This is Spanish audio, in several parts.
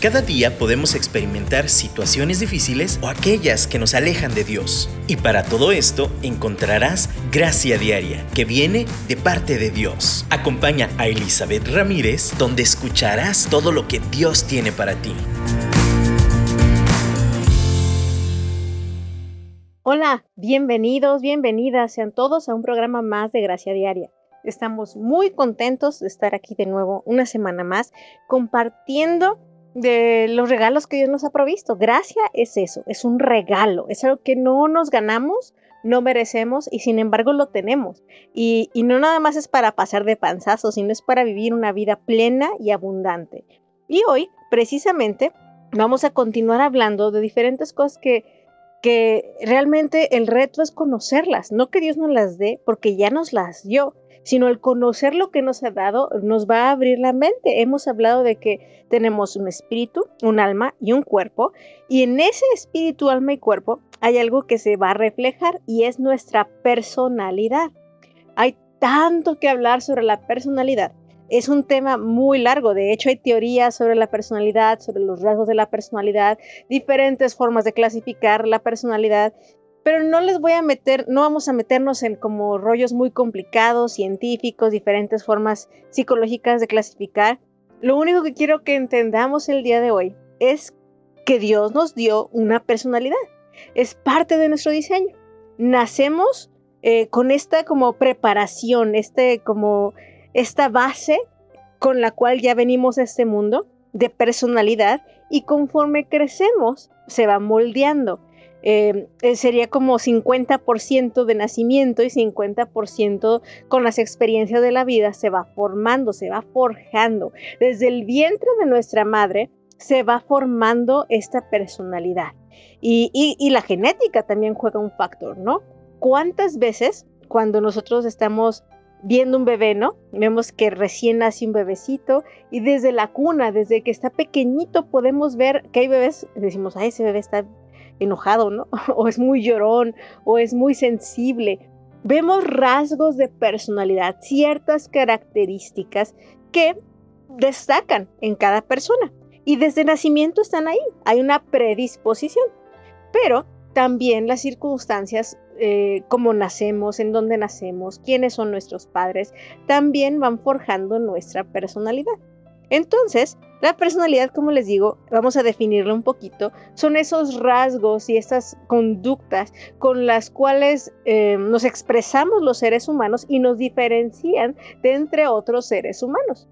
Cada día podemos experimentar situaciones difíciles o aquellas que nos alejan de Dios. Y para todo esto encontrarás gracia diaria que viene de parte de Dios. Acompaña a Elizabeth Ramírez donde escucharás todo lo que Dios tiene para ti. Hola, bienvenidos, bienvenidas sean todos a un programa más de Gracia Diaria. Estamos muy contentos de estar aquí de nuevo una semana más compartiendo de los regalos que Dios nos ha provisto. Gracia es eso, es un regalo, es algo que no nos ganamos, no merecemos y sin embargo lo tenemos. Y, no nada más es para pasar de panzazo, sino es para vivir una vida plena y abundante. Y hoy, precisamente, vamos a continuar hablando de diferentes cosas que, que realmente el reto es conocerlas, no que Dios nos las dé, porque ya nos las dio, sino el conocer lo que nos ha dado nos va a abrir la mente. Hemos hablado de que tenemos un espíritu, un alma y un cuerpo, y en ese espíritu, alma y cuerpo hay algo que se va a reflejar y es nuestra personalidad. Hay tanto que hablar sobre la personalidad. Es un tema muy largo, de hecho hay teorías sobre la personalidad, sobre los rasgos de la personalidad, diferentes formas de clasificar la personalidad pero no les voy a meter, no vamos a meternos en como rollos muy complicados, científicos, diferentes formas psicológicas de clasificar. Lo único que quiero que entendamos el día de hoy es que Dios nos dio una personalidad. Es parte de nuestro diseño. Nacemos eh, con esta como preparación, este como esta base con la cual ya venimos a este mundo de personalidad y conforme crecemos se va moldeando. Em, eh, sería como 50% de nacimiento y 50% con las experiencias de la vida se va formando, se va forjando. Desde el vientre de nuestra madre se va formando esta personalidad. Y, y la genética también juega un factor, ¿no? ¿Cuántas veces cuando nosotros estamos viendo un bebé, ¿no? Vemos que recién nace un bebecito y desde la cuna, desde que está pequeñito, podemos ver que hay bebés, decimos, ay, ese bebé está enojado, ¿no? O es muy llorón, o es muy sensible. Vemos rasgos de personalidad, ciertas características que destacan en cada persona. Y desde nacimiento están ahí, hay una predisposición. Pero también las circunstancias, eh, cómo nacemos, en dónde nacemos, quiénes son nuestros padres, también van forjando nuestra personalidad. Entonces, la personalidad, como les digo, vamos a definirla un poquito, son esos rasgos y estas conductas con las cuales eh, nos expresamos los seres humanos y nos diferencian de entre otros seres humanos.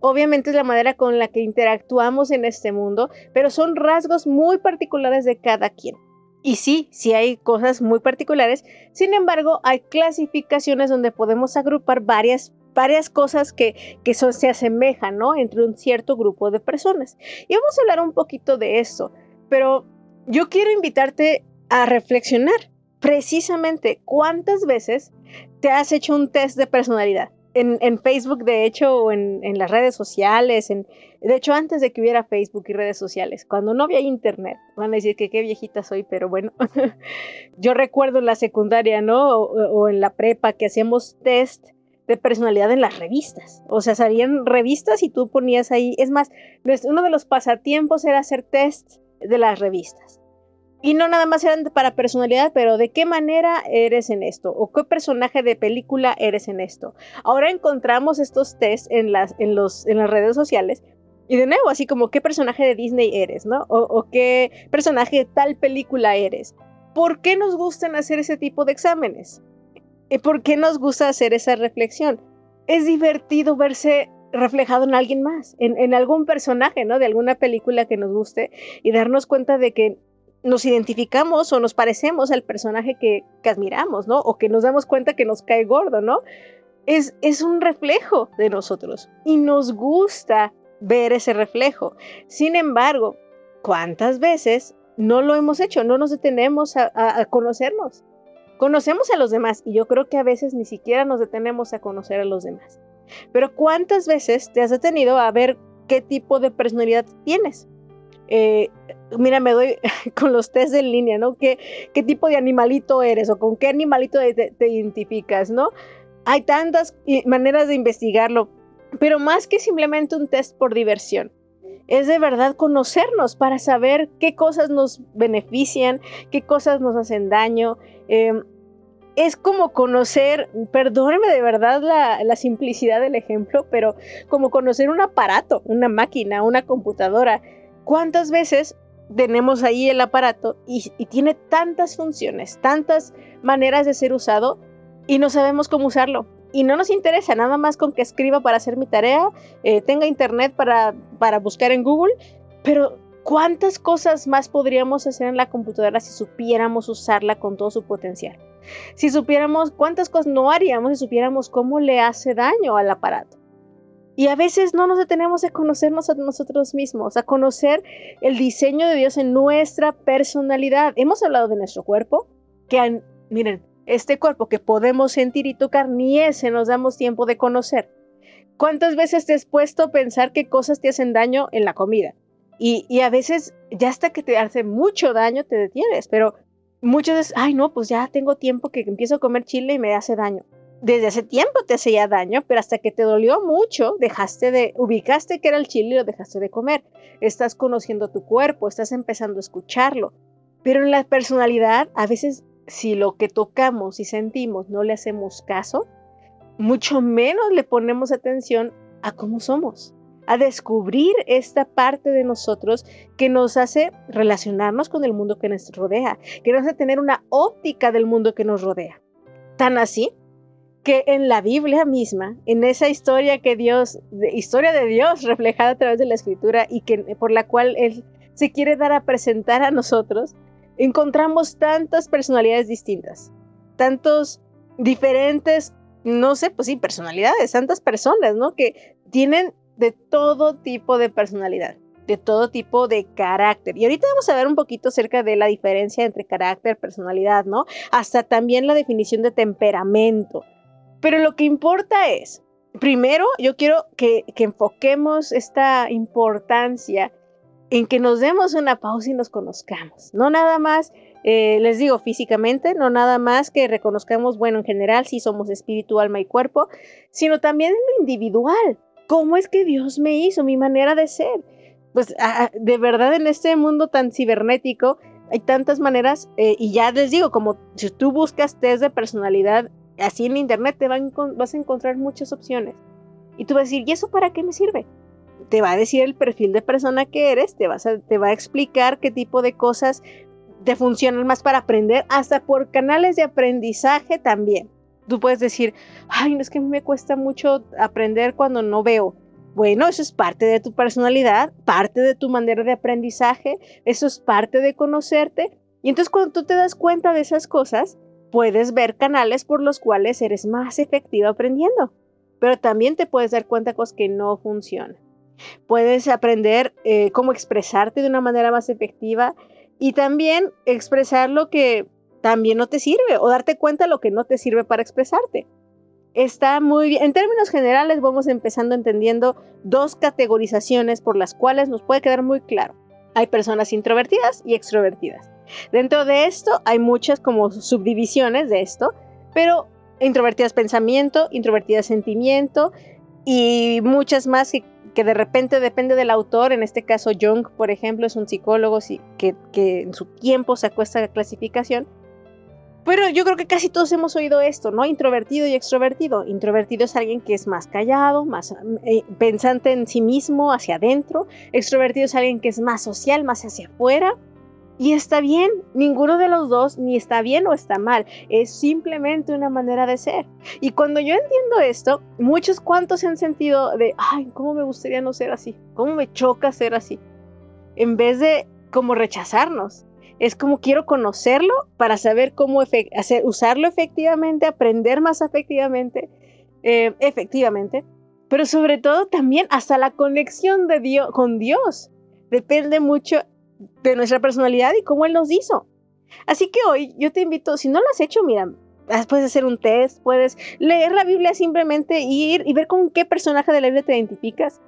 Obviamente es la manera con la que interactuamos en este mundo, pero son rasgos muy particulares de cada quien. Y sí, sí hay cosas muy particulares, sin embargo hay clasificaciones donde podemos agrupar varias varias cosas que, que se asemejan, ¿no? Entre un cierto grupo de personas. Y vamos a hablar un poquito de eso, pero yo quiero invitarte a reflexionar precisamente cuántas veces te has hecho un test de personalidad. En, Facebook, de hecho, o en, en, las redes sociales, en, de hecho, antes de que hubiera Facebook y redes sociales, cuando no había internet, van a decir que qué viejita soy, pero bueno, yo recuerdo en la secundaria, ¿no? O, o en la prepa que hacíamos test de personalidad en las revistas. O sea, salían revistas y tú ponías ahí. Es más, uno de los pasatiempos era hacer test de las revistas. Y no nada más eran para personalidad, pero de qué manera eres en esto o qué personaje de película eres en esto. Ahora encontramos estos tests en las, en los, en las redes sociales y de nuevo, así como qué personaje de Disney eres, ¿no? O, o, qué personaje de tal película eres. ¿Por qué nos gustan hacer ese tipo de exámenes? ¿Por qué nos gusta hacer esa reflexión? Es divertido verse reflejado en alguien más, en, algún personaje, ¿no? De alguna película que nos guste y darnos cuenta de que nos identificamos o nos parecemos al personaje que, admiramos, ¿no? O que nos damos cuenta que nos cae gordo, ¿no? Es un reflejo de nosotros y nos gusta ver ese reflejo. Sin embargo, ¿cuántas veces no lo hemos hecho? No nos detenemos a conocernos. Conocemos a los demás y yo creo que a veces ni siquiera nos detenemos a conocer a los demás. Pero ¿cuántas veces te has detenido a ver qué tipo de personalidad tienes? Eh, mira, me doy con los test en línea, ¿no? ¿Qué, ¿Qué, tipo de animalito eres o con qué animalito te, te identificas, ¿no? Hay tantas maneras de investigarlo, pero más que simplemente un test por diversión. es de verdad conocernos para saber qué cosas nos benefician, qué cosas nos hacen daño. Em, es como conocer, perdóneme de verdad la, la, simplicidad del ejemplo, pero como conocer un aparato, una máquina, una computadora. ¿Cuántas veces tenemos ahí el aparato y, tiene tantas funciones, tantas maneras de ser usado y no sabemos cómo usarlo. Y no nos interesa nada más con que escriba para hacer mi tarea, eh, tenga internet para, para buscar en Google, pero ¿cuántas cosas más podríamos hacer en la computadora si supiéramos usarla con todo su potencial? Si supiéramos cuántas cosas no haríamos si supiéramos cómo le hace daño al aparato. Y a veces no nos detenemos a conocernos a nosotros mismos, a conocer el diseño de Dios en nuestra personalidad. Hemos hablado de nuestro cuerpo, que miren, este cuerpo que podemos sentir y tocar, ni ese nos damos tiempo de conocer. ¿Cuántas veces te has puesto a pensar qué cosas te hacen daño en la comida? Y, a veces ya hasta que te hace mucho daño te detienes, pero muchas veces, ay no, pues ya tengo tiempo que empiezo a comer chile y me hace daño desde hace tiempo te hacía daño, pero hasta que te dolió mucho, dejaste de, ubicaste que era el chile y lo dejaste de comer. Estás conociendo tu cuerpo, estás empezando a escucharlo. Pero en la personalidad, a veces, si lo que tocamos y sentimos no le hacemos caso, mucho menos le ponemos atención a cómo somos, a descubrir esta parte de nosotros que nos hace relacionarnos con el mundo que nos rodea, que nos hace tener una óptica del mundo que nos rodea. Tan así que en la Biblia misma, en esa historia que Dios, historia de Dios reflejada a través de la escritura y que por la cual Él se quiere dar a presentar a nosotros, encontramos tantas personalidades distintas, tantos diferentes, no sé, pues sí, personalidades, tantas personas, ¿no? Que tienen de todo tipo de personalidad, de todo tipo de carácter. Y ahorita vamos a ver un poquito acerca de la diferencia entre carácter, personalidad, ¿no? Hasta también la definición de temperamento. Pero lo que importa es, primero, yo quiero que, enfoquemos esta importancia en que nos demos una pausa y nos conozcamos. No nada más, eh, les digo físicamente, no nada más que reconozcamos, bueno, en general, si somos espíritu, alma y cuerpo, sino también en lo individual. ¿Cómo es que Dios me hizo? Mi manera de ser. Pues de verdad en este mundo tan cibernético hay tantas maneras eh, y ya les digo, como si tú buscas test de personalidad así en internet te vas a encontrar muchas opciones. Y tú vas a decir, ¿y eso para qué me sirve? Te va a decir el perfil de persona que eres, te, vas te va a explicar qué tipo de cosas te funcionan más para aprender, hasta por canales de aprendizaje también. Tú puedes decir, ay, no es que a mí me cuesta mucho aprender cuando no veo. Bueno, eso es parte de tu personalidad, parte de tu manera de aprendizaje, eso es parte de conocerte. Y entonces cuando tú te das cuenta de esas cosas, puedes ver canales por los cuales eres más efectivo aprendiendo, pero también te puedes dar cuenta de cosas que no funcionan. Puedes aprender eh, cómo expresarte de una manera más efectiva y también expresar lo que también no te sirve o darte cuenta lo que no te sirve para expresarte. Está muy bien. En términos generales vamos empezando entendiendo dos categorizaciones por las cuales nos puede quedar muy claro. Hay personas introvertidas y extrovertidas. Dentro de esto hay muchas como subdivisiones de esto, pero introvertidas pensamiento, introvertidas sentimiento y muchas más que, de repente depende del autor, en este caso Jung, por ejemplo, es un psicólogo que, que en su tiempo sacó esta clasificación. Pero yo creo que casi todos hemos oído esto, ¿no? Introvertido y extrovertido. Introvertido es alguien que es más callado, más eh, pensante en sí mismo, hacia adentro. Extrovertido es alguien que es más social, más hacia afuera. Y está bien, ninguno de los dos ni está bien o está mal, es simplemente una manera de ser. Y cuando yo entiendo esto, muchos cuantos se han sentido de, ay, ¿cómo me gustaría no ser así? ¿Cómo me choca ser así? En vez de como rechazarnos. Es como quiero conocerlo para saber cómo hacer, usarlo efectivamente, aprender más efectivamente, eh, efectivamente, pero sobre todo también hasta la conexión de Dios con Dios. Depende mucho de nuestra personalidad y cómo Él nos hizo. Así que hoy yo te invito, si no lo has hecho, mira, puedes hacer un test, puedes leer la Biblia simplemente ir y ver con qué personaje de la Biblia te identificas.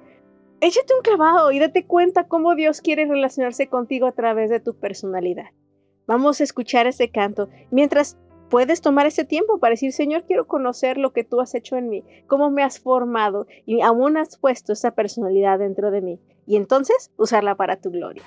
Échate un clavado y date cuenta cómo Dios quiere relacionarse contigo a través de tu personalidad. Vamos a escuchar ese canto mientras puedes tomar ese tiempo para decir, Señor, quiero conocer lo que tú has hecho en mí, cómo me has formado y aún has puesto esa personalidad dentro de mí y entonces usarla para tu gloria.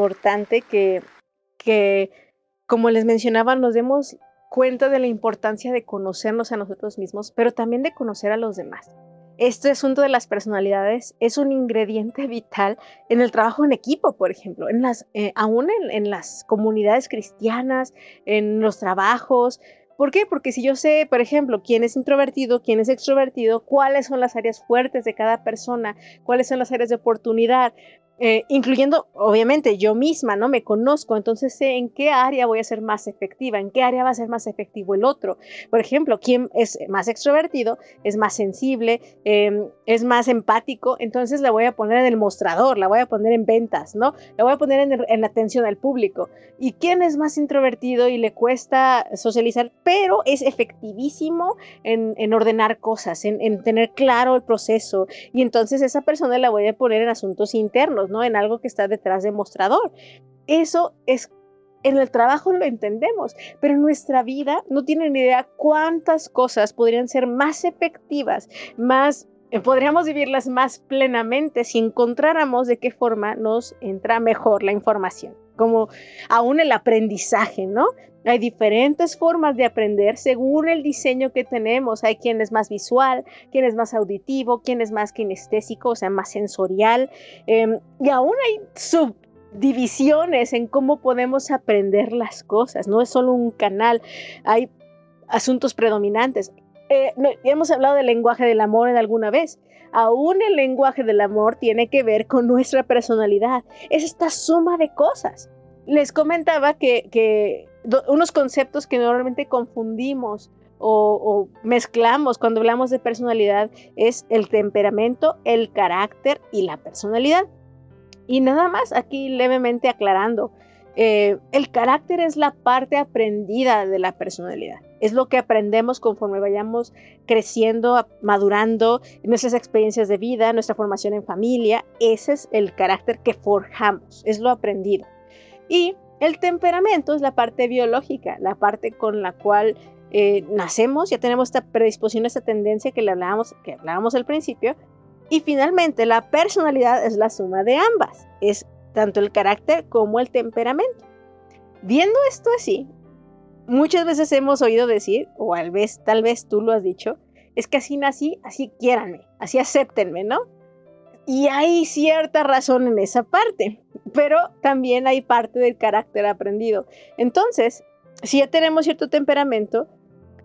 Importante que, que, como les mencionaba, nos demos cuenta de la importancia de conocernos a nosotros mismos, pero también de conocer a los demás. Este asunto de las personalidades es un ingrediente vital en el trabajo en equipo, por ejemplo, en las, eh, aún en, en las comunidades cristianas, en los trabajos, ¿Por qué? Porque si yo sé, por ejemplo, quién es introvertido, quién es extrovertido, cuáles son las áreas fuertes de cada persona, cuáles son las áreas de oportunidad, eh, incluyendo, obviamente, yo misma, ¿no? Me conozco, entonces sé en qué área voy a ser más efectiva, en qué área va a ser más efectivo el otro. Por ejemplo, quién es más extrovertido, es más sensible, em, es más empático, entonces la voy a poner en el mostrador, la voy a poner en ventas, ¿no? La voy a poner en, atención al público. ¿Y quién es más introvertido y le cuesta socializar, pero es efectivísimo en, ordenar cosas, en tener claro el proceso? Y entonces esa persona la voy a poner en asuntos internos ¿no? En algo que está detrás de mostrador. Eso es en el trabajo lo entendemos, pero en nuestra vida no tienen idea cuántas cosas podrían ser más efectivas, más eh, podríamos vivirlas más plenamente si encontráramos de qué forma nos entra mejor la información, como aún el aprendizaje, ¿no? Hay diferentes formas de aprender según el diseño que tenemos. Hay quien es más visual, quien es más auditivo, quien es más kinestésico, o sea, más sensorial. Em, y aún hay subdivisiones en cómo podemos aprender las cosas. No es solo un canal, hay asuntos predominantes. Eh, hemos hablado del lenguaje del amor en alguna vez. Aún el lenguaje del amor tiene que ver con nuestra personalidad. Es esta suma de cosas. Les comentaba que, unos conceptos que normalmente confundimos o, mezclamos cuando hablamos de personalidad es el temperamento, el carácter y la personalidad. Y nada más aquí levemente aclarando, eh, el carácter es la parte aprendida de la personalidad. Es lo que aprendemos conforme vayamos creciendo, madurando, nuestras experiencias de vida, nuestra formación en familia. Ese es el carácter que forjamos, es lo aprendido. Y el temperamento es la parte biológica, la parte con la cual eh, nacemos, ya tenemos esta predisposición, esta tendencia que le hablábamos, que hablábamos al principio. Y finalmente, la personalidad es la suma de ambas, es tanto el carácter como el temperamento. Viendo esto así, muchas veces hemos oído decir, o tal vez, tal vez tú lo has dicho, es que así nací, así quiéranme, así acéptenme, ¿no? Y hay cierta razón en esa parte, pero también hay parte del carácter aprendido. Entonces, si ya tenemos cierto temperamento,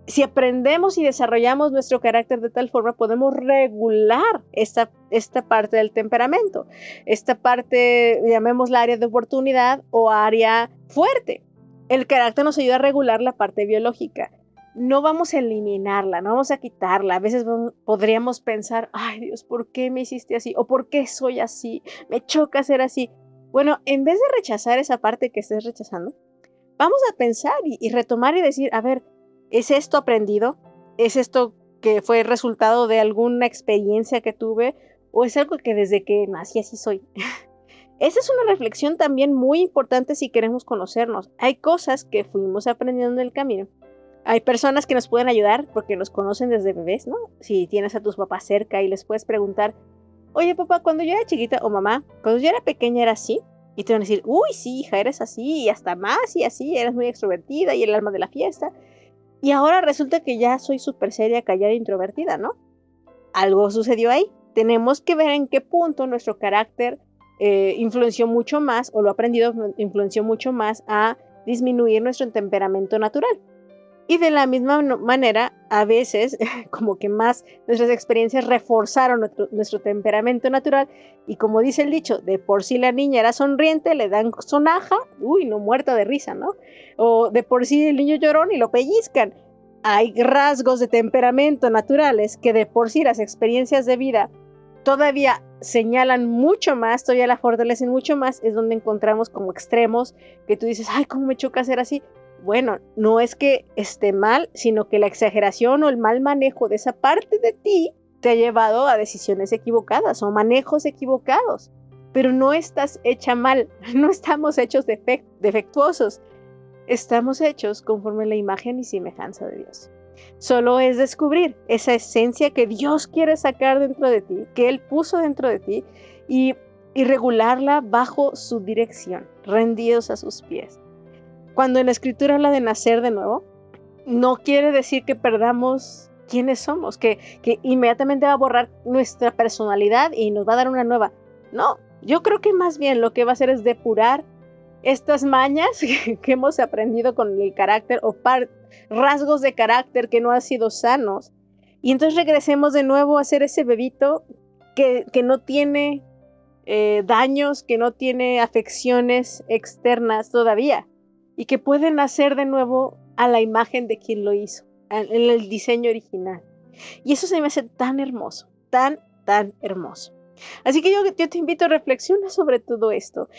si aprendemos y desarrollamos nuestro carácter de tal forma, podemos regular esta, esta parte del temperamento. Esta parte, llamémosla área de oportunidad o área fuerte. El carácter nos ayuda a regular la parte biológica no vamos a eliminarla, no vamos a quitarla. A veces podríamos pensar, ay Dios, ¿por qué me hiciste así? ¿O por qué soy así? Me choca ser así. Bueno, en vez de rechazar esa parte que estés rechazando, vamos a pensar y, retomar y decir, a ver, ¿es esto aprendido? ¿Es esto que fue resultado de alguna experiencia que tuve? ¿O es algo que desde que nací así soy? Esa es una reflexión también muy importante si queremos conocernos. Hay cosas que fuimos aprendiendo en el camino hay personas que nos pueden ayudar porque nos conocen desde bebés, ¿no? Si tienes a tus papás cerca y les puedes preguntar, oye papá, cuando yo era chiquita o mamá, cuando yo era pequeña era así. Y te van a decir, uy, sí, hija, eres así y hasta más y así, eres muy extrovertida y el alma de la fiesta. Y ahora resulta que ya soy súper seria, callada e introvertida, ¿no? Algo sucedió ahí. Tenemos que ver en qué punto nuestro carácter eh, influenció mucho más, o lo aprendido influenció mucho más a disminuir nuestro temperamento natural. Y de la misma manera, a veces, como que más nuestras experiencias reforzaron nuestro, temperamento natural. Y como dice el dicho, de por sí la niña era sonriente, le dan sonaja, uy, no muerta de risa, ¿no? O de por sí el niño llorón y lo pellizcan. Hay rasgos de temperamento naturales que de por sí las experiencias de vida todavía señalan mucho más, todavía la fortalecen mucho más, es donde encontramos como extremos que tú dices, ay, ¿cómo me choca ser así? bueno, no es que esté mal, sino que la exageración o el mal manejo de esa parte de ti te ha llevado a decisiones equivocadas o manejos equivocados. Pero no estás hecha mal, no estamos hechos defectuosos, estamos hechos conforme la imagen y semejanza de Dios. Solo es descubrir esa esencia que Dios quiere sacar dentro de ti, que Él puso dentro de ti, y, regularla bajo su dirección, rendidos a sus pies. Cuando en la escritura habla de nacer de nuevo, no quiere decir que perdamos quiénes somos, que, que inmediatamente va a borrar nuestra personalidad y nos va a dar una nueva. No, yo creo que más bien lo que va a hacer es depurar estas mañas que hemos aprendido con el carácter o rasgos de carácter que no han sido sanos. Y entonces regresemos de nuevo a ser ese bebito que, no tiene eh, daños, que no tiene afecciones externas todavía y que puede nacer de nuevo a la imagen de quien lo hizo, en el diseño original. Y eso se me hace tan hermoso, tan, tan hermoso. Así que yo, te invito a reflexionar sobre todo esto.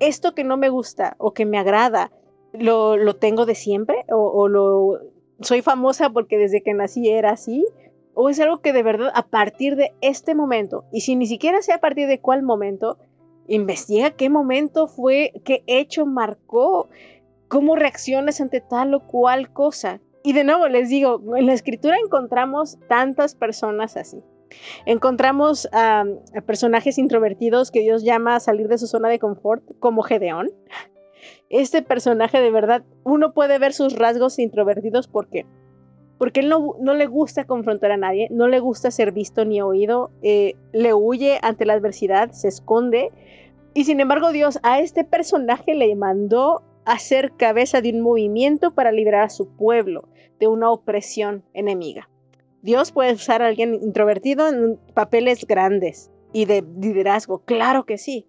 Esto que no me gusta o que me agrada, ¿lo, lo tengo de siempre? ¿O, ¿O, lo soy famosa porque desde que nací era así? ¿O es algo que de verdad a partir de este momento, y si ni siquiera sé a partir de cuál momento, investiga qué momento fue, qué hecho marcó, cómo reaccionas ante tal o cual cosa? Y de nuevo les digo, en la escritura encontramos tantas personas así. Encontramos a, personajes introvertidos que Dios llama a salir de su zona de confort, como Gedeón. Este personaje de verdad, uno puede ver sus rasgos introvertidos porque porque él no, le gusta confrontar a nadie, no le gusta ser visto ni oído, eh, le huye ante la adversidad, se esconde. Y sin embargo Dios a este personaje le mandó a cabeza de un movimiento para liberar a su pueblo de una opresión enemiga. Dios puede usar a alguien introvertido en papeles grandes y de liderazgo, claro que sí.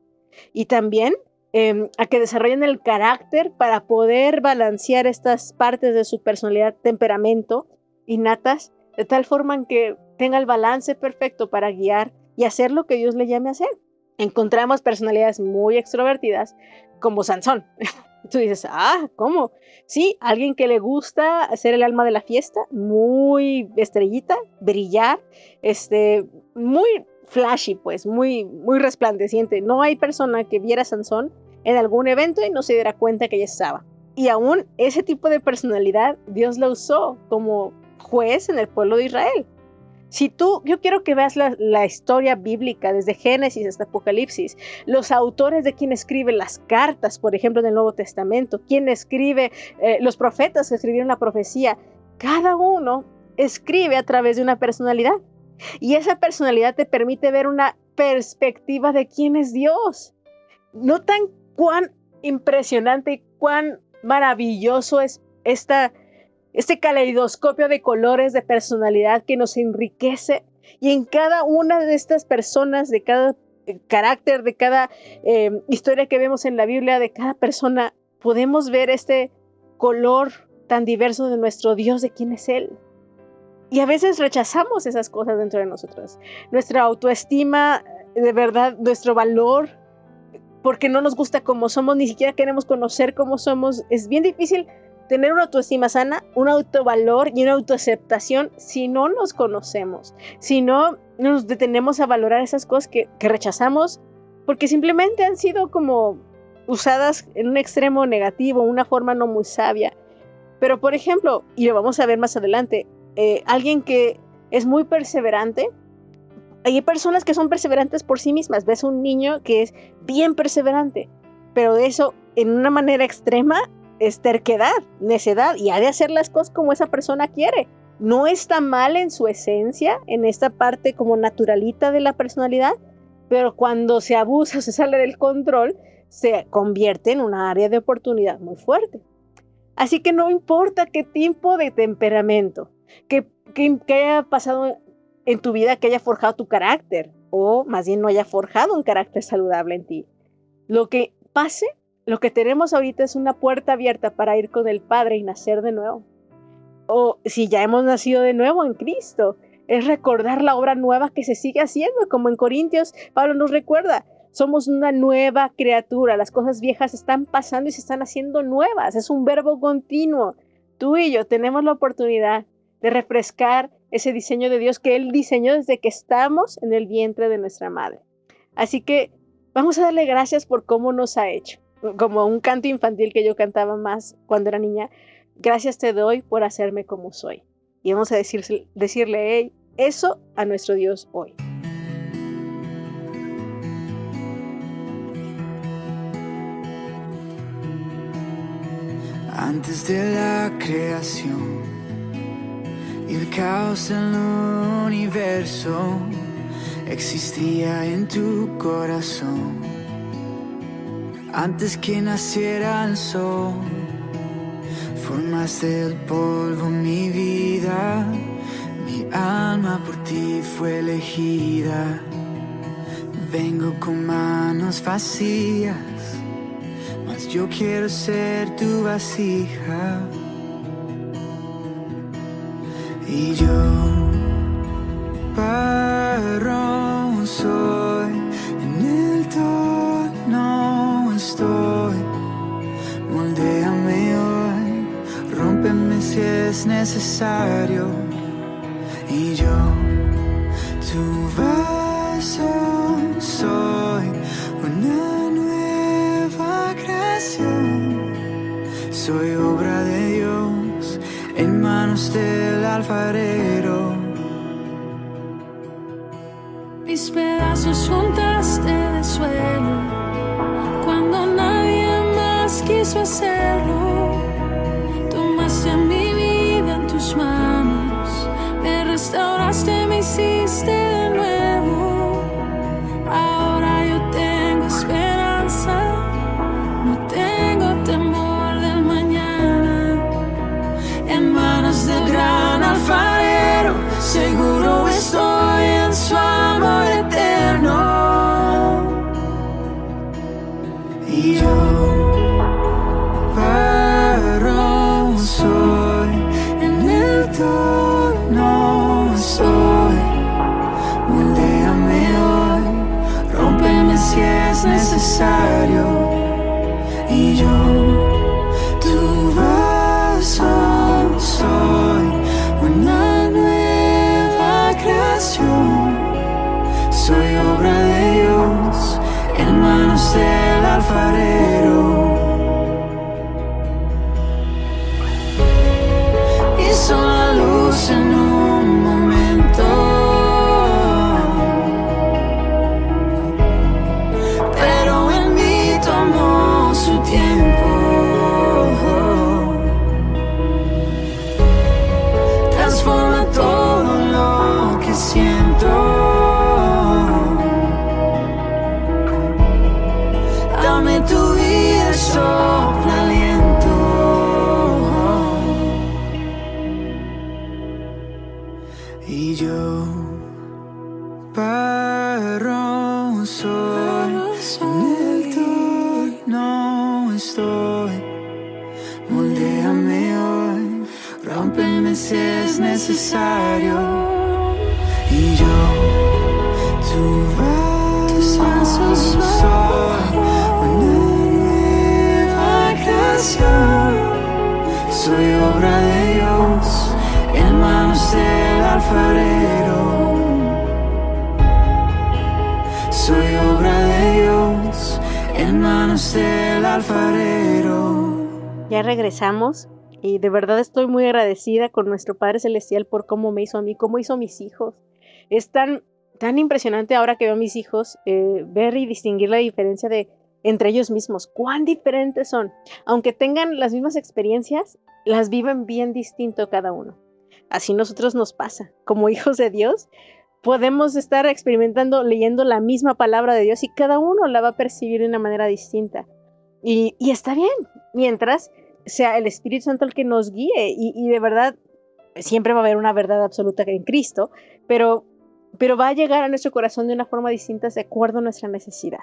Y también em, a que desarrollen el carácter para poder balancear estas partes de su personalidad, temperamento, innatas, de tal forma que tenga el balance perfecto para guiar y hacer lo que Dios le llame a hacer. Encontramos personalidades muy extrovertidas como Sansón. Tú dices, ah, ¿cómo? Sí, alguien que le gusta ser el alma de la fiesta, muy estrellita, brillar, este, muy flashy, pues, muy, muy resplandeciente. No hay persona que viera a Sansón en algún evento y no se diera cuenta que ya estaba. Y aún ese tipo de personalidad Dios lo usó como juez en el pueblo de Israel. Si tú, yo quiero que veas la, historia bíblica desde Génesis hasta Apocalipsis, los autores de quien escribe las cartas, por ejemplo, del Nuevo Testamento, quien escribe, eh, los profetas que escribieron la profecía, cada uno escribe a través de una personalidad. Y esa personalidad te permite ver una perspectiva de quién es Dios. No tan cuán impresionante y cuán maravilloso es esta este caleidoscopio de colores, de personalidad que nos enriquece y en cada una de estas personas, de cada eh, carácter, de cada em, historia que vemos en la Biblia, de cada persona, podemos ver este color tan diverso de nuestro Dios, de quién es Él. Y a veces rechazamos esas cosas dentro de nosotros. Nuestra autoestima, de verdad, nuestro valor, porque no nos gusta cómo somos, ni siquiera queremos conocer cómo somos. Es bien difícil tener una autoestima sana, un autovalor y una autoaceptación si no nos conocemos, si no nos detenemos a valorar esas cosas que, rechazamos porque simplemente han sido como usadas en un extremo negativo, una forma no muy sabia. Pero por ejemplo, y lo vamos a ver más adelante, eh, alguien que es muy perseverante, hay personas que son perseverantes por sí mismas. Ves un niño que es bien perseverante, pero de eso en una manera extrema es terquedad, necedad y ha de hacer las cosas como esa persona quiere. No está mal en su esencia, en esta parte como naturalita de la personalidad, pero cuando se abusa, se sale del control, se convierte en una área de oportunidad muy fuerte. Así que no importa qué tipo de temperamento, que, que, haya pasado en tu vida, que haya forjado tu carácter, o más bien no haya forjado un carácter saludable en ti. Lo que pase lo que tenemos ahorita es una puerta abierta para ir con el Padre y nacer de nuevo. O si ya hemos nacido de nuevo en Cristo, es recordar la obra nueva que se sigue haciendo, como en Corintios Pablo nos recuerda. Somos una nueva criatura, las cosas viejas están pasando y se están haciendo nuevas, es un verbo continuo. Tú y yo tenemos la oportunidad de refrescar ese diseño de Dios que Él diseñó desde que estamos en el vientre de nuestra madre. Así que vamos a darle gracias por cómo nos ha hecho como un canto infantil que yo cantaba más cuando era niña, gracias te doy por hacerme como soy. Y vamos a decirle eso a nuestro Dios hoy. Antes de la creación el caos en el universo existía en tu corazón antes que naciera el sol. Formaste el polvo mi vida, mi alma por ti fue elegida. Vengo con manos vacías, mas yo quiero ser tu vasija. Y yo, barro soy, es necesario. Y yo, tu vaso soy una nueva creación. Soy obra de Dios en manos del alfarero. Rómpeme si es necesario. Y yo, tu vaso soy, una nueva creación. Soy obra de Dios en manos del alfarero. Soy obra de Dios en manos del alfarero. Ya regresamos y de verdad estoy muy agradecida con nuestro Padre Celestial por cómo me hizo a mí, cómo hizo a mis hijos. Es tan, tan impresionante ahora que veo a mis hijos eh, ver y distinguir la diferencia de entre ellos mismos, cuán diferentes son. Aunque tengan las mismas experiencias, las viven bien distinto cada uno. Así nosotros nos pasa. Como hijos de Dios, podemos estar experimentando, leyendo la misma palabra de Dios y cada uno la va a percibir de una manera distinta. Y, y está bien, mientras sea el Espíritu Santo el que nos guíe y, de verdad siempre va a haber una verdad absoluta en Cristo, pero, pero va a llegar a nuestro corazón de una forma distinta de acuerdo a nuestra necesidad.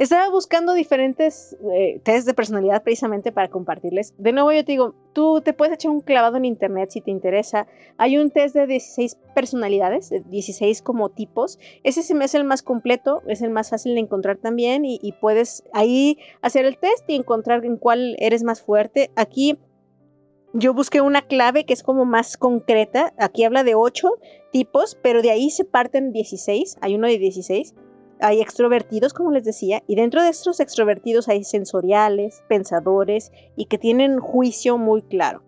Estaba buscando diferentes eh, test de personalidad precisamente para compartirles. De nuevo yo te digo, tú te puedes echar un clavado en internet si te interesa. Hay un test de 16 personalidades, de 16 como tipos. Ese se me hace el más completo, es el más fácil de encontrar también y, y puedes ahí hacer el test y encontrar en cuál eres más fuerte. Aquí yo busqué una clave que es como más concreta. Aquí habla de 8 tipos, pero de ahí se parten 16. Hay uno de 16 hay extrovertidos, como les decía, y dentro de estos extrovertidos hay sensoriales, pensadores y que tienen juicio muy claro.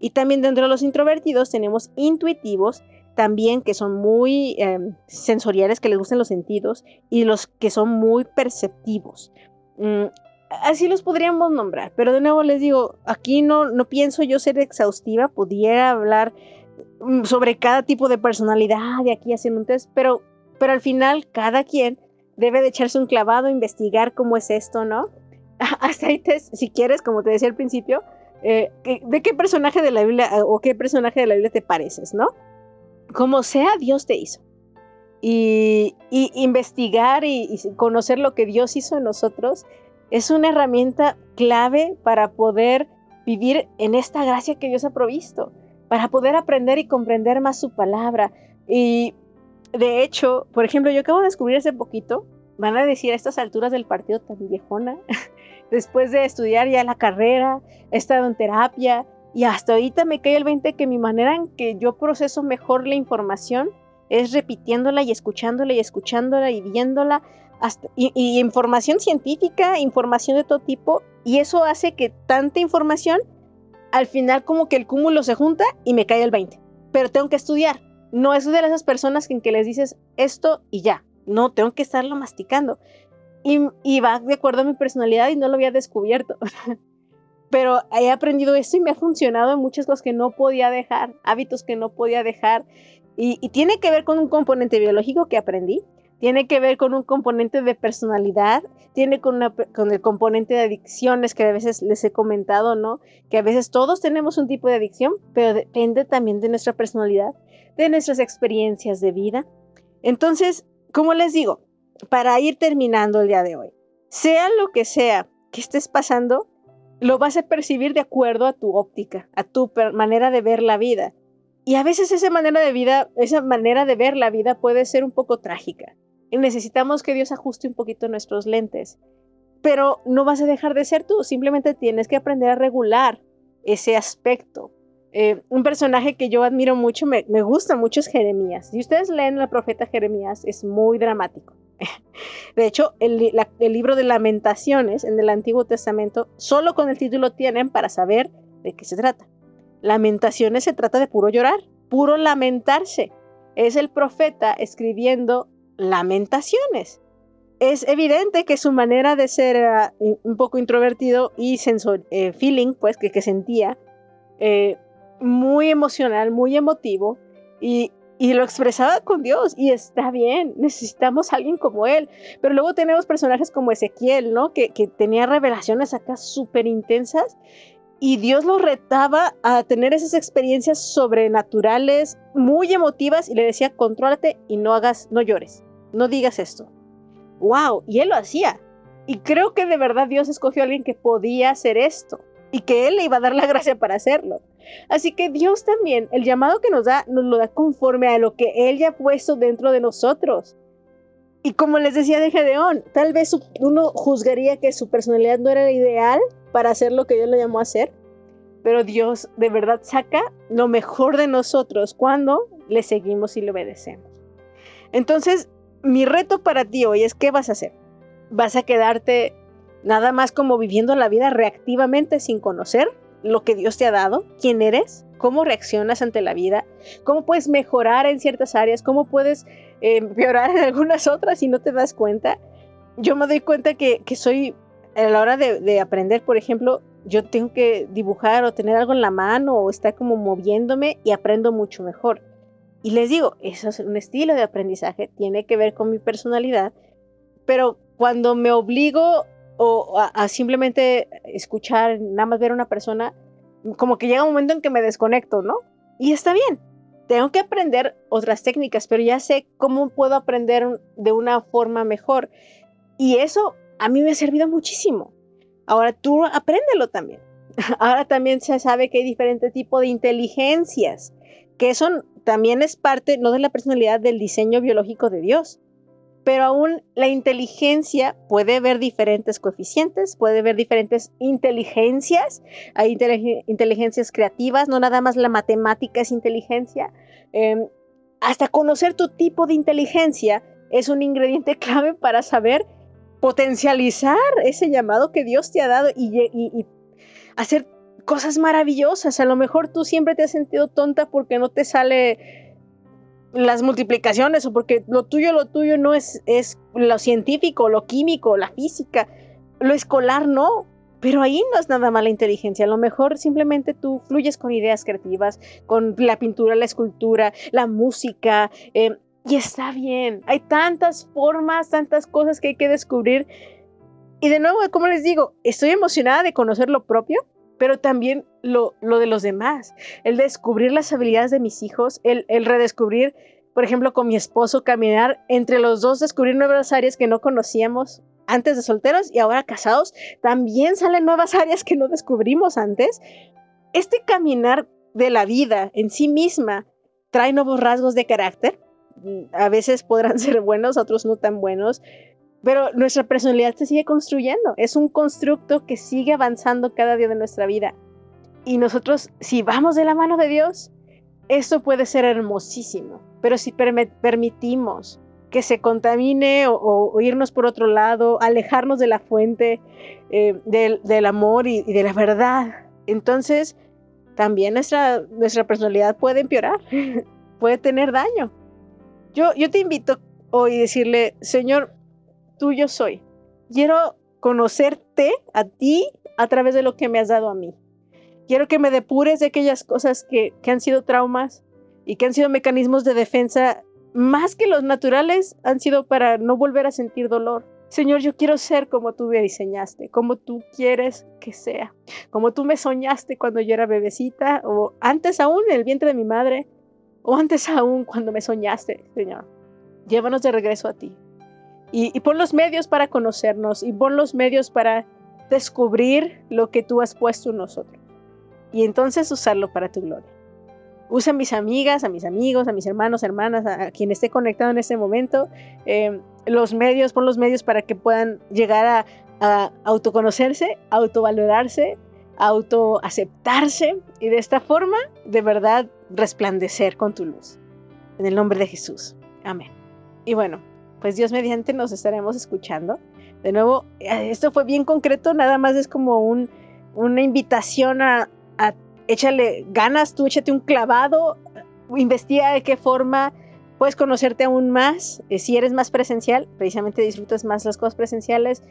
Y también dentro de los introvertidos tenemos intuitivos, también que son muy eh, sensoriales, que les gustan los sentidos, y los que son muy perceptivos. Mm, así los podríamos nombrar, pero de nuevo les digo, aquí no, no pienso yo ser exhaustiva, pudiera hablar mm, sobre cada tipo de personalidad, de aquí hacen un test, pero, pero al final cada quien debe de echarse un clavado, investigar cómo es esto, ¿no? Ahí, si quieres, como te decía al principio, eh, ¿de qué personaje de la Biblia o qué personaje de la Biblia te pareces, no? Como sea, Dios te hizo. Y, investigar y conocer lo que Dios hizo en nosotros es una herramienta clave para poder vivir en esta gracia que Dios ha provisto, para poder aprender y comprender más su palabra. Y de hecho, por ejemplo, yo acabo de descubrir hace poquito, van a decir a estas alturas del partido tan viejona, después de estudiar ya la carrera, he estado en terapia y hasta ahorita me cae el 20 que mi manera en que yo proceso mejor la información es repitiéndola y escuchándola y escuchándola y viéndola hasta, y, y información científica, información de todo tipo y eso hace que tanta información al final como que el cúmulo se junta y me cae el 20. Pero tengo que estudiar. No es de esas personas en que les dices esto y ya. No, tengo que estarlo masticando. Y, va de acuerdo a mi personalidad y no lo había descubierto. Pero he aprendido esto y me ha funcionado en muchas cosas que no podía dejar, hábitos que no podía dejar. Y, tiene que ver con un componente biológico que aprendí, tiene que ver con un componente de personalidad, tiene con, con, el componente de adicciones que a veces les he comentado, ¿no? Que a veces todos tenemos un tipo de adicción, pero depende también de nuestra personalidad, de nuestras experiencias de vida. Entonces, como les digo, para ir terminando el día de hoy, sea lo que sea que estés pasando, lo vas a percibir de acuerdo a tu óptica, a tu manera de ver la vida. Y a veces esa manera de vida, esa manera de ver la vida puede ser un poco trágica y necesitamos que Dios ajuste un poquito nuestros lentes. Pero no vas a dejar de ser tú, simplemente tienes que aprender a regular ese aspecto. Eh, un personaje que yo admiro mucho, me, gusta mucho es Jeremías. Si ustedes leen al profeta Jeremías, es muy dramático. De hecho, el, el, libro de lamentaciones en el Antiguo Testamento, solo con el título tienen para saber de qué se trata. Lamentaciones se trata de puro llorar, puro lamentarse. Es el profeta escribiendo lamentaciones. Es evidente que su manera de ser un poco introvertido y sensor, eh, feeling, pues, que, que sentía, eh, muy emocional, muy emotivo, y, y, lo expresaba con Dios, y está bien, necesitamos alguien como él. Pero luego tenemos personajes como Ezequiel, ¿no? Que, que tenía revelaciones acá súper intensas, y Dios lo retaba a tener esas experiencias sobrenaturales, muy emotivas, y le decía, contrólate y no hagas, no llores no digas esto. ¡Wow! Y él lo hacía. Y creo que de verdad Dios escogió a alguien que podía hacer esto y que él le iba a dar la gracia para hacerlo. Así que Dios también, el llamado que nos da, nos lo da conforme a lo que Él ya ha puesto dentro de nosotros. Y como les decía de Gedeón, tal vez uno juzgaría que su personalidad no era la ideal para hacer lo que Dios le llamó a hacer, pero Dios de verdad saca lo mejor de nosotros cuando le seguimos y le obedecemos. Entonces, mi reto para ti hoy es, ¿qué vas a hacer? ¿Vas a quedarte nada más como viviendo la vida reactivamente sin conocer lo que Dios te ha dado? ¿Quién eres? ¿Cómo reaccionas ante la vida? ¿Cómo puedes mejorar en ciertas áreas? ¿Cómo puedes eh, empeorar en algunas otras si no te das cuenta? Yo me doy cuenta que, soy, a la hora de, de aprender, por ejemplo, yo tengo que dibujar o tener algo en la mano o estar como moviéndome y aprendo mucho mejor. Y les digo, eso es un estilo de aprendizaje, tiene que ver con mi personalidad, pero cuando me obligo o a, simplemente escuchar, nada más ver a una persona, como que llega un momento en que me desconecto, ¿no? Y está bien, tengo que aprender otras técnicas, pero ya sé cómo puedo aprender de una forma mejor. Y eso a mí me ha servido muchísimo. Ahora tú apréndelo también. Ahora también se sabe que hay diferentes tipos de inteligencias, que son también es parte no de la personalidad del diseño biológico de Dios, pero aún la inteligencia puede ver diferentes coeficientes, puede ver diferentes inteligencias, hay inteligencias creativas, no nada más la matemática es inteligencia, em, hasta conocer tu tipo de inteligencia es un ingrediente clave para saber potencializar ese llamado que Dios te ha dado y, y hacer cosas maravillosas. A lo mejor tú siempre te has sentido tonta porque no te sale las multiplicaciones o porque lo tuyo, lo tuyo no es, es lo científico, lo químico, la física, lo escolar no. Pero ahí no es nada mala inteligencia. A lo mejor simplemente tú fluyes con ideas creativas, con la pintura, la escultura, la música, eh, Y está bien, hay tantas formas, tantas cosas que hay que descubrir. Y de nuevo, como les digo, estoy emocionada de conocer lo propio, pero también lo, lo de los demás. El descubrir las habilidades de mis hijos, el, el redescubrir, por ejemplo, con mi esposo, caminar entre los dos, descubrir nuevas áreas que no conocíamos antes de solteros y ahora casados. También salen nuevas áreas que no descubrimos antes. Este caminar de la vida en sí misma trae nuevos rasgos de carácter. A veces podrán ser buenos, otros no tan buenos, pero nuestra personalidad se sigue construyendo. Es un constructo que sigue avanzando cada día de nuestra vida. Y nosotros, si vamos de la mano de Dios, esto puede ser hermosísimo. Pero si permitimos que se contamine o, irnos por otro lado, alejarnos de la fuente eh, del, amor y, de la verdad, entonces también nuestra, nuestra personalidad puede empeorar, puede tener daño. Yo, yo te invito hoy a decirle, Señor, tuyo soy. Quiero conocerte a ti a través de lo que me has dado a mí. Quiero que me depures de aquellas cosas que, que han sido traumas y que han sido mecanismos de defensa más que los naturales, han sido para no volver a sentir dolor. Señor, yo quiero ser como tú me diseñaste, como tú quieres que sea, como tú me soñaste cuando yo era bebecita, o antes aún en el vientre de mi madre, o antes aún cuando me soñaste, Señor. Llévanos de regreso a ti y, pon los medios para conocernos y pon los medios para descubrir lo que tú has puesto en nosotros y entonces usarlo para tu gloria. Usa a mis amigas, a mis amigos, a mis hermanos, hermanas, a, quien esté conectado en este momento, eh, los medios, pon los medios para que puedan llegar a, a autoconocerse, autovalorarse, autoaceptarse y de esta forma de verdad resplandecer con tu luz. En el nombre de Jesús. Amén. Y bueno, pues Dios mediante nos estaremos escuchando. De nuevo, eh, esto fue bien concreto, nada más es como un, una invitación a, a échale ganas, tú échate un clavado, investiga de qué forma puedes conocerte aún más. Eh, si eres más presencial, precisamente disfrutas más las cosas presenciales,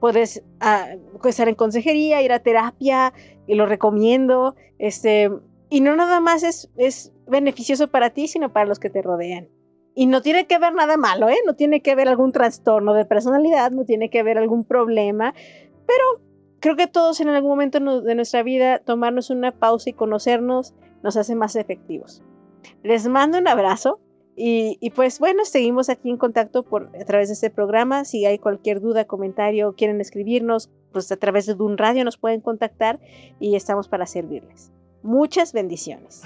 puedes ah, estar en consejería, ir a terapia, y lo recomiendo. Este, y no nada más es beneficioso para ti, sino para los que te rodean. Y no tiene que ver nada malo, ¿eh? No tiene que ver algún trastorno de personalidad, no tiene que ver algún problema, pero creo que todos en algún momento de nuestra vida tomarnos una pausa y conocernos nos hace más efectivos. Les mando un abrazo y, pues bueno, seguimos aquí en contacto por, a través de este programa. Si hay cualquier duda, comentario quieren escribirnos, pues a través de Dun Radio nos pueden contactar y estamos para servirles. Muchas bendiciones.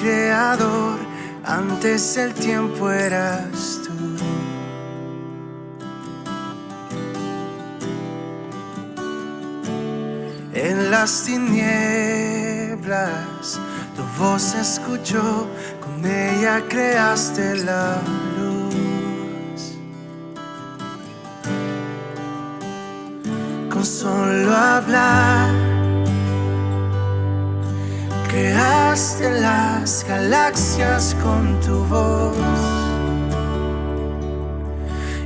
Creador, antes el tiempo eras tú. En las tinieblas tu voz escuchó, con ella creaste la luz. Con solo hablar Creaste las galaxias con tu voz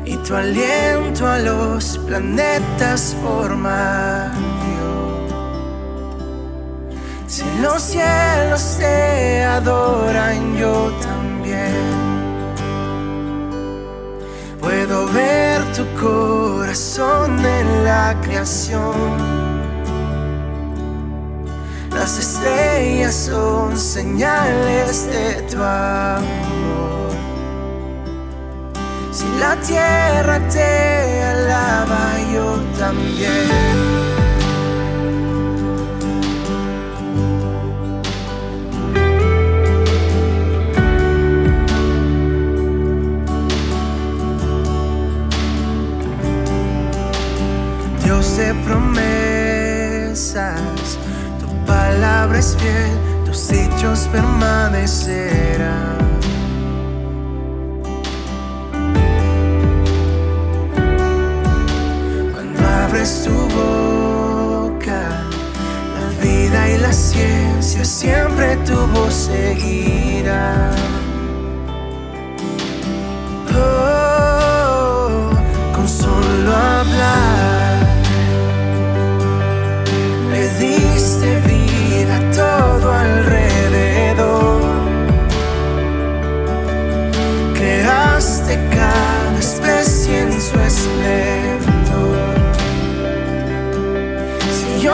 y tu aliento a los planetas forma Si los cielos te adoran, yo también. Puedo ver tu corazón en la creación las estrellas son señales de tu amor. Si la tierra te alaba, yo también. Dios de promesas palabra es fiel, tus hechos permanecerán. Cuando abres tu boca, la vida y la ciencia siempre tu voz.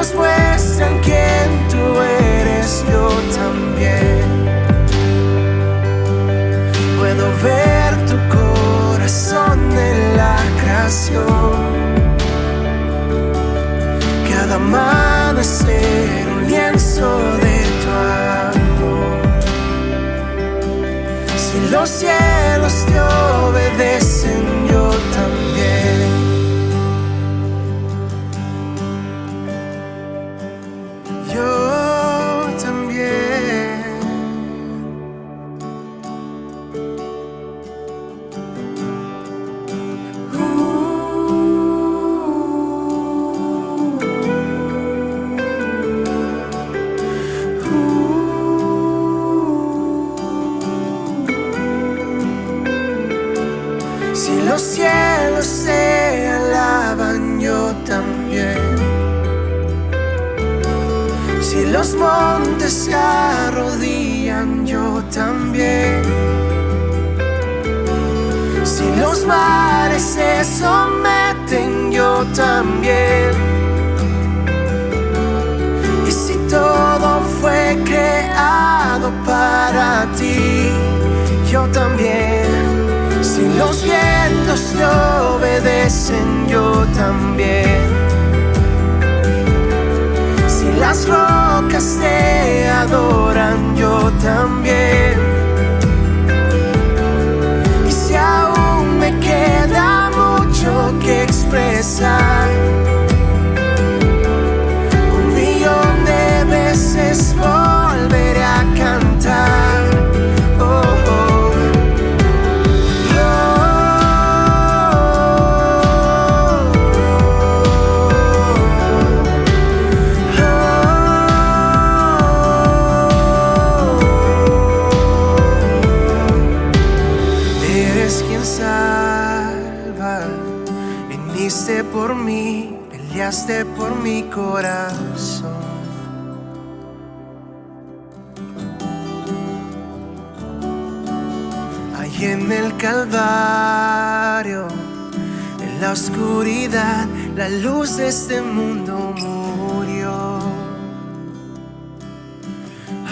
nos muestran que obedecen, yo también. Si las rocas te adoran, yo también. Y si aún me queda mucho que expresar. corazón. Allí en el Calvario, en la oscuridad, la luz de este mundo murió.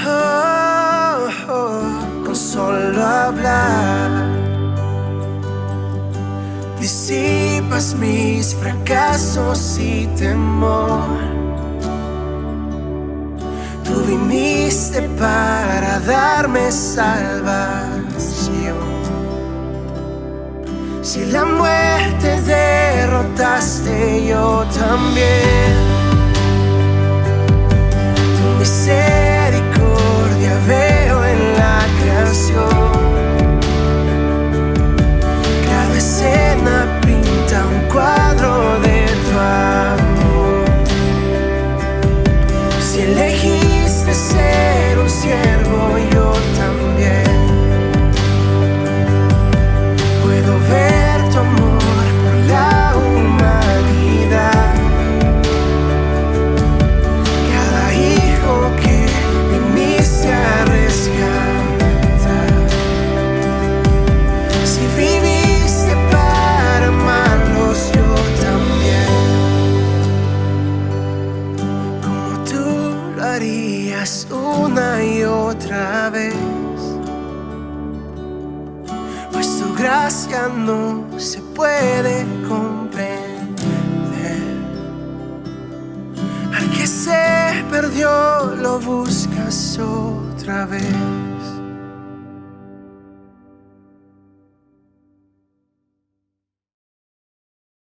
Oh, oh, con solo hablar, decir culpas, mis fracasos y temor. Tú viniste para darme salvación. Si la muerte derrotaste, yo también. Tú puede comprender. Al que se perdió lo buscas otra vez.